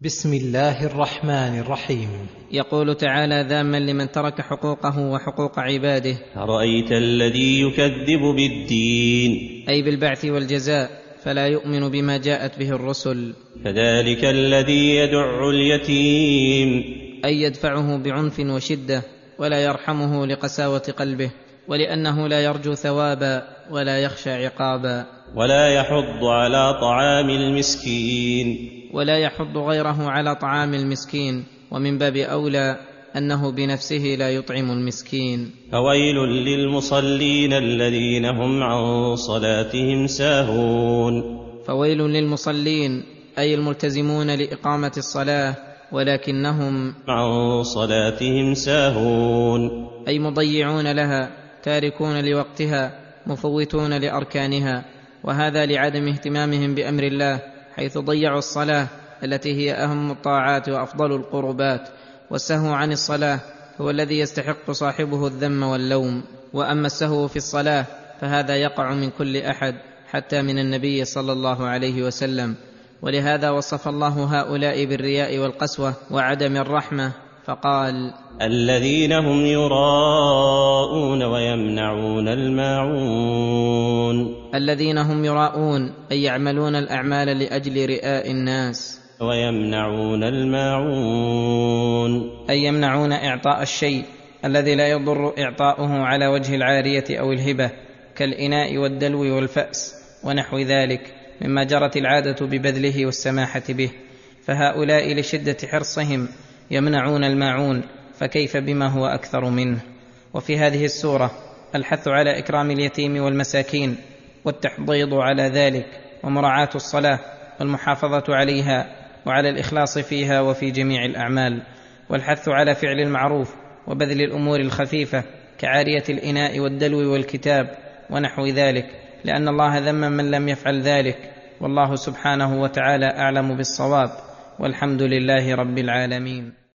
بسم الله الرحمن الرحيم. يقول تعالى ذاما لمن ترك حقوقه وحقوق عباده. أرأيت الذي يكذب بالدين؟ أي بالبعث والجزاء فلا يؤمن بما جاءت به الرسل. فذلك الذي يدع اليتيم. أي يدفعه بعنف وشدة ولا يرحمه لقساوة قلبه ولأنه لا يرجو ثوابا ولا يخشى عقابا. ولا يحض على طعام المسكين. ولا يحض غيره على طعام المسكين. ومن باب أولى أنه بنفسه لا يطعم المسكين. فويل للمصلين الذين هم عن صلاتهم ساهون. فويل للمصلين أي الملتزمون لإقامة الصلاة ولكنهم عن صلاتهم ساهون. أي مضيعون لها تاركون لوقتها مفوتون لأركانها. وهذا لعدم اهتمامهم بأمر الله حيث ضيعوا الصلاة التي هي أهم الطاعات وأفضل القربات والسهو عن الصلاة هو الذي يستحق صاحبه الذم واللوم. وأما السهو في الصلاة فهذا يقع من كل أحد حتى من النبي صلى الله عليه وسلم. ولهذا وصف الله هؤلاء بالرياء والقسوة وعدم الرحمة فقال الذين هم يراءون ويمنعون الماعون. الذين هم يراءون أي يعملون الأعمال لأجل رئاء الناس. ويمنعون الماعون. أي يمنعون إعطاء الشيء الذي لا يضر إعطاؤه على وجه العارية أو الهبة كالإناء والدلو والفأس ونحو ذلك مما جرت العادة ببذله والسماحة به. فهؤلاء لشدة حرصهم يمنعون الماعون فكيف بما هو أكثر منه؟ وفي هذه السورة الحث على إكرام اليتيم والمساكين والتحضيض على ذلك ومراعاة الصلاة والمحافظة عليها وعلى الإخلاص فيها وفي جميع الأعمال والحث على فعل المعروف وبذل الأمور الخفيفة كعارية الإناء والدلو والكتاب ونحو ذلك لأن الله ذم من لم يفعل ذلك والله سبحانه وتعالى أعلم بالصواب والحمد لله رب العالمين.